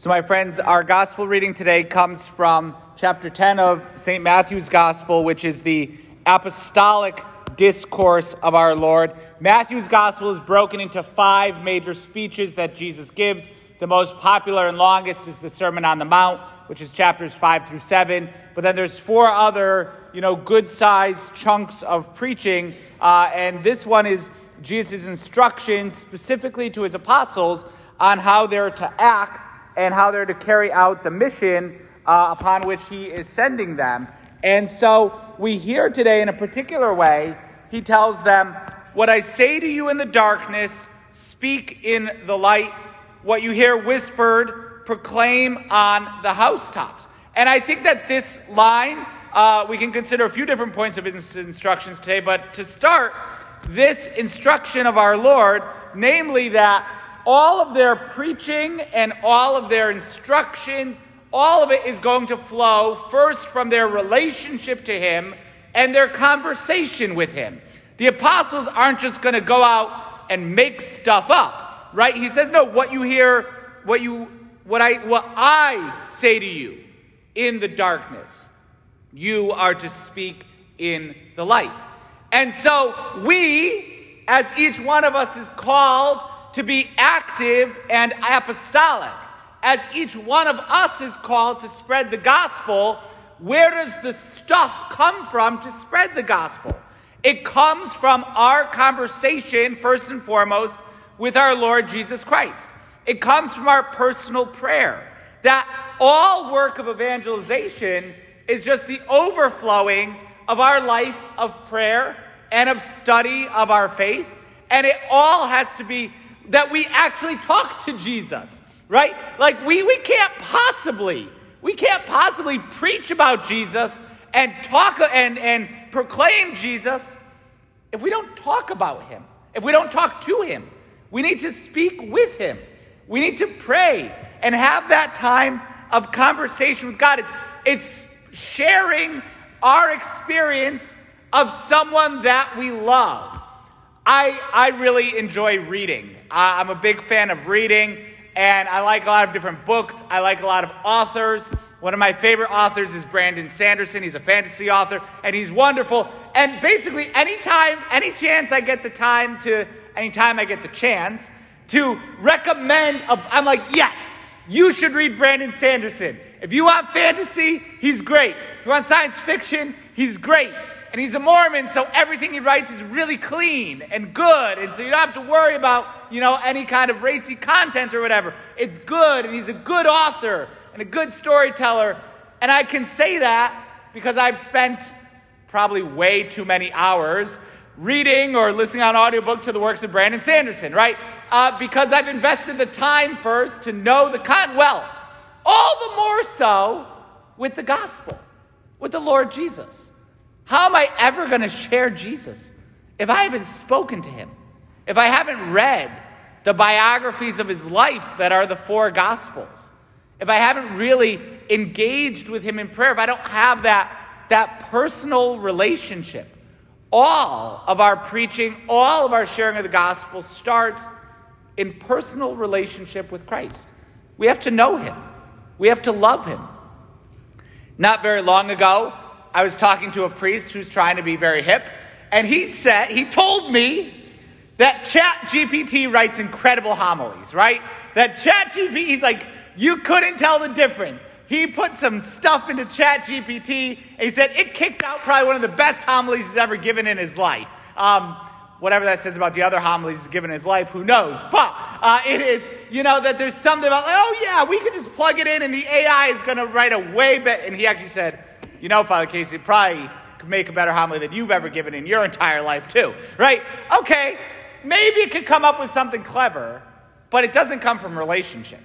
So, my friends, our gospel reading today comes from chapter 10 of St. Matthew's Gospel, which is the apostolic discourse of our Lord. Matthew's Gospel is broken into five major speeches that Jesus gives. The most popular and longest is the Sermon on the Mount, which is chapters 5 through 7. But then there's four other, you know, good-sized chunks of preaching, uh, and this one is Jesus' instructions specifically to his apostles on how they're to act and how they're to carry out the mission uh, upon which he is sending them. And so we hear today in a particular way, he tells them, What I say to you in the darkness, speak in the light. What you hear whispered, proclaim on the housetops. And I think that this line, uh, we can consider a few different points of his instructions today, but to start, this instruction of our Lord, namely that all of their preaching and all of their instructions, all of it is going to flow first from their relationship to Him and their conversation with Him. The apostles aren't just going to go out and make stuff up, right? He says, no, what you hear, what you, what I, what I say to you in the darkness, you are to speak in the light. And so we, as each one of us is called to be active and apostolic. As each one of us is called to spread the gospel, where does the stuff come from to spread the gospel? It comes from our conversation, first and foremost, with our Lord Jesus Christ. It comes from our personal prayer. That all work of evangelization is just the overflowing of our life of prayer and of study of our faith. And it all has to be that we actually talk to Jesus, right? Like we, we can't possibly, we can't possibly preach about Jesus and talk and, and proclaim Jesus if we don't talk about him, if we don't talk to him. We need to speak with him. We need to pray and have that time of conversation with God. It's, it's sharing our experience of someone that we love. I, I really enjoy reading. I'm a big fan of reading, and I like a lot of different books. I like a lot of authors. One of my favorite authors is Brandon Sanderson. He's a fantasy author, and he's wonderful. And basically, anytime, any chance I get the time to, anytime I get the chance to recommend, i I'm like, yes, you should read Brandon Sanderson. If you want fantasy, he's great. If you want science fiction, he's great and he's a Mormon, so everything he writes is really clean and good. And so you don't have to worry about, you know, any kind of racy content or whatever. It's good, and he's a good author and a good storyteller. And I can say that because I've spent probably way too many hours reading or listening on audiobook to the works of Brandon Sanderson, right? Uh, because I've invested the time first to know the content. Well, all the more so with the gospel, with the Lord Jesus. How am I ever going to share Jesus if I haven't spoken to him? If I haven't read the biographies of his life that are the four gospels? If I haven't really engaged with him in prayer, if I don't have that, that personal relationship, all of our preaching, all of our sharing of the gospel starts in personal relationship with Christ. We have to know him. We have to love him. Not very long ago, I was talking to a priest who's trying to be very hip, and he said, he told me that Chat GPT writes incredible homilies, right? That Chat GPT, he's like, you couldn't tell the difference. He put some stuff into Chat GPT, and he said it kicked out probably one of the best homilies he's ever given in his life. Um, whatever that says about the other homilies he's given in his life, who knows? But uh, it is, you know, that there's something about, like, oh yeah, we could just plug it in and the AI is going to write a way better. And he actually said, you know, Father Casey, probably could make a better homily than you've ever given in your entire life, too, right? Okay, maybe it could come up with something clever, but it doesn't come from relationship.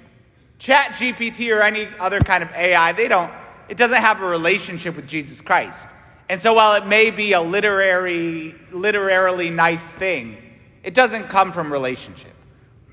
Chat GPT or any other kind of AI, they don't, it doesn't have a relationship with Jesus Christ. And so while it may be a literary, literarily nice thing, it doesn't come from relationship.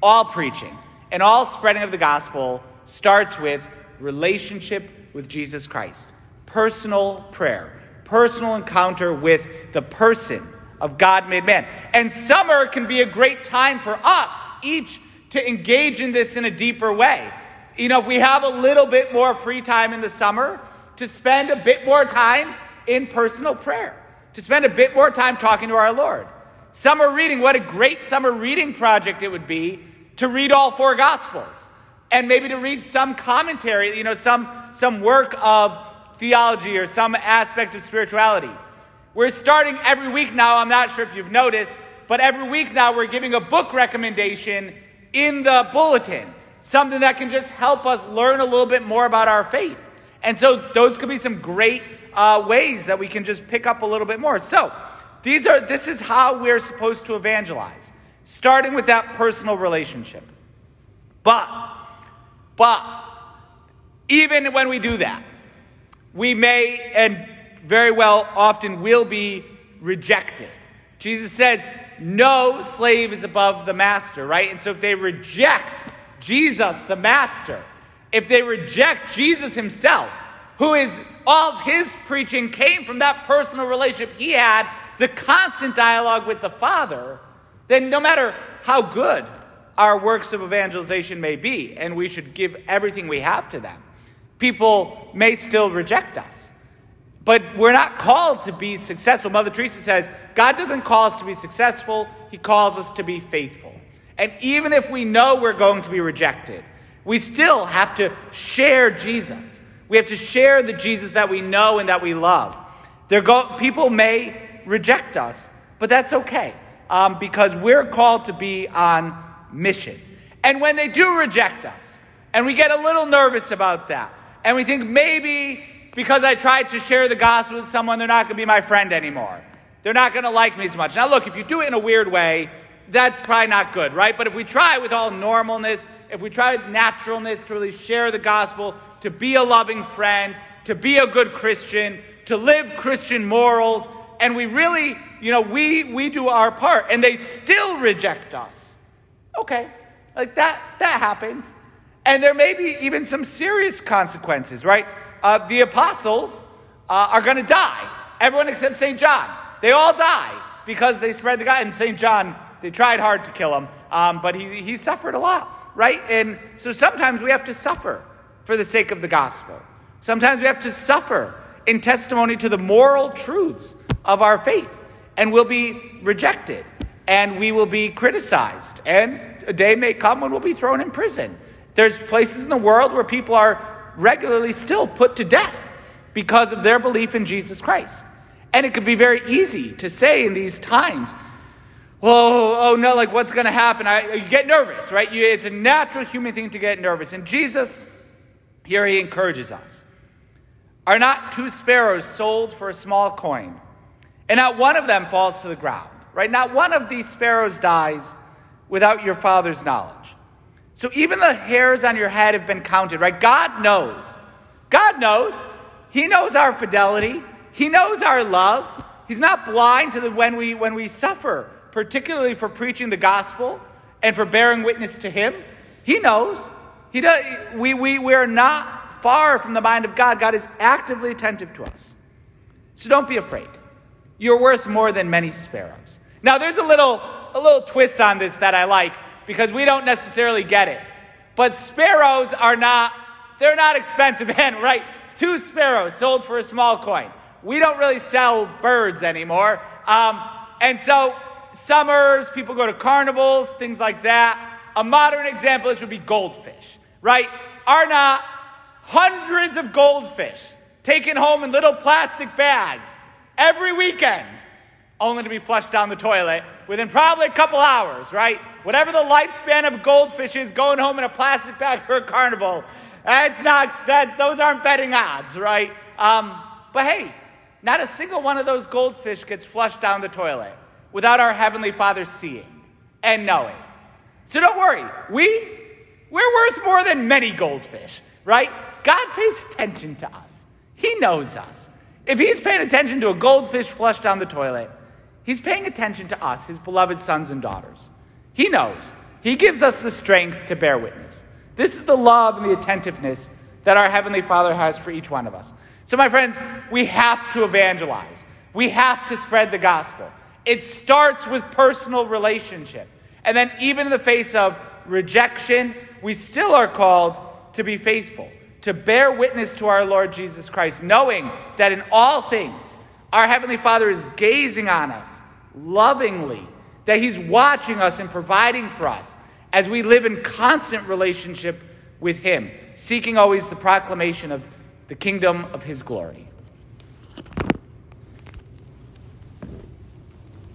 All preaching and all spreading of the gospel starts with relationship with Jesus Christ personal prayer, personal encounter with the person of God made man. And summer can be a great time for us each to engage in this in a deeper way. you know, if we have a little bit more free time in the summer, to spend a bit more time in personal prayer, to spend a bit more time talking to our Lord. Summer reading, what a great summer reading project it would be to read all four Gospels and maybe to read some commentary, you know, some, some work of theology or some aspect of spirituality. We're starting every week now, I'm not sure if you've noticed, but every week now we're giving a book recommendation in the bulletin, something that can just help us learn a little bit more about our faith. And so those could be some great uh, ways that we can just pick up a little bit more. So these are this is how we're supposed to evangelize, starting with that personal relationship. But but even when we do that, we may and very well often will be rejected. Jesus says, no slave is above the master, right? And so if they reject Jesus, the master, if they reject Jesus himself, who is all of his preaching came from that personal relationship he had, the constant dialogue with the Father, then no matter how good our works of evangelization may be, and we should give everything we have to them, people may still reject us. But we're not called to be successful. Mother Teresa says, God doesn't call us to be successful, He calls us to be faithful. And even if we know we're going to be rejected, we still have to share Jesus. We have to share the Jesus that we know and that we love. Go- people may reject us, but that's okay um, because we're called to be on mission. And when they do reject us, and we get a little nervous about that, and we think maybe because I tried to share the gospel with someone, they're not going to be my friend anymore. They're not going to like me as much. Now, look, if you do it in a weird way, that's probably not good, right? But if we try with all normalness, if we try with naturalness to really share the gospel, to be a loving friend, to be a good Christian, to live Christian morals, and we really, you know, we, we do our part, and they still reject us. Okay, like that, that happens. And there may be even some serious consequences, right? uh, the apostles uh, are going to die. Everyone except St. John. They all die because they spread the gospel. And St. John, they tried hard to kill him, um, but he, he suffered a lot, right? And so sometimes we have to suffer for the sake of the gospel. Sometimes we have to suffer in testimony to the moral truths of our faith, and we'll be rejected, and we will be criticized, and a day may come when we'll be thrown in prison. There's places in the world where people are regularly still put to death because of their belief in Jesus Christ. And it could be very easy to say in these times, well, oh no, like what's going to happen? I, you get nervous, right? You, it's a natural human thing to get nervous. And Jesus, here he encourages us. Are not two sparrows sold for a small coin? And not one of them falls to the ground, right? Not one of these sparrows dies without your father's knowledge. So even the hairs on your head have been counted, right? God knows. God knows. He knows our fidelity. He knows our love. He's not blind to the, when, we, when we suffer, particularly for preaching the gospel and for bearing witness to Him. He knows. He does, we, we, we are not far from the mind of God. God is actively attentive to us. So don't be afraid. You're worth more than many sparrows. Now, there's a little, a little twist on this that I like because we don't necessarily get it. But sparrows are not, they're not expensive and right? Two sparrows sold for a small coin. We don't really sell birds anymore. Um, and so, summers, people go to carnivals, things like that. A modern example this would be goldfish, right? Are not hundreds of goldfish taken home in little plastic bags every weekend, only to be flushed down the toilet within probably a couple hours, right? Whatever the lifespan of goldfish is, going home in a plastic bag for a carnival, that's not that. Those aren't betting odds, right? Um, but hey, not a single one of those goldfish gets flushed down the toilet without our heavenly Father seeing and knowing. So don't worry, we we're worth more than many goldfish, right? God pays attention to us. He knows us. If He's paying attention to a goldfish flushed down the toilet, He's paying attention to us, His beloved sons and daughters. He knows. He gives us the strength to bear witness. This is the love and the attentiveness that our Heavenly Father has for each one of us. So, my friends, we have to evangelize. We have to spread the gospel. It starts with personal relationship. And then, even in the face of rejection, we still are called to be faithful, to bear witness to our Lord Jesus Christ, knowing that in all things our Heavenly Father is gazing on us lovingly, that He's watching us and providing for us as we live in constant relationship with Him, seeking always the proclamation of the kingdom of His glory.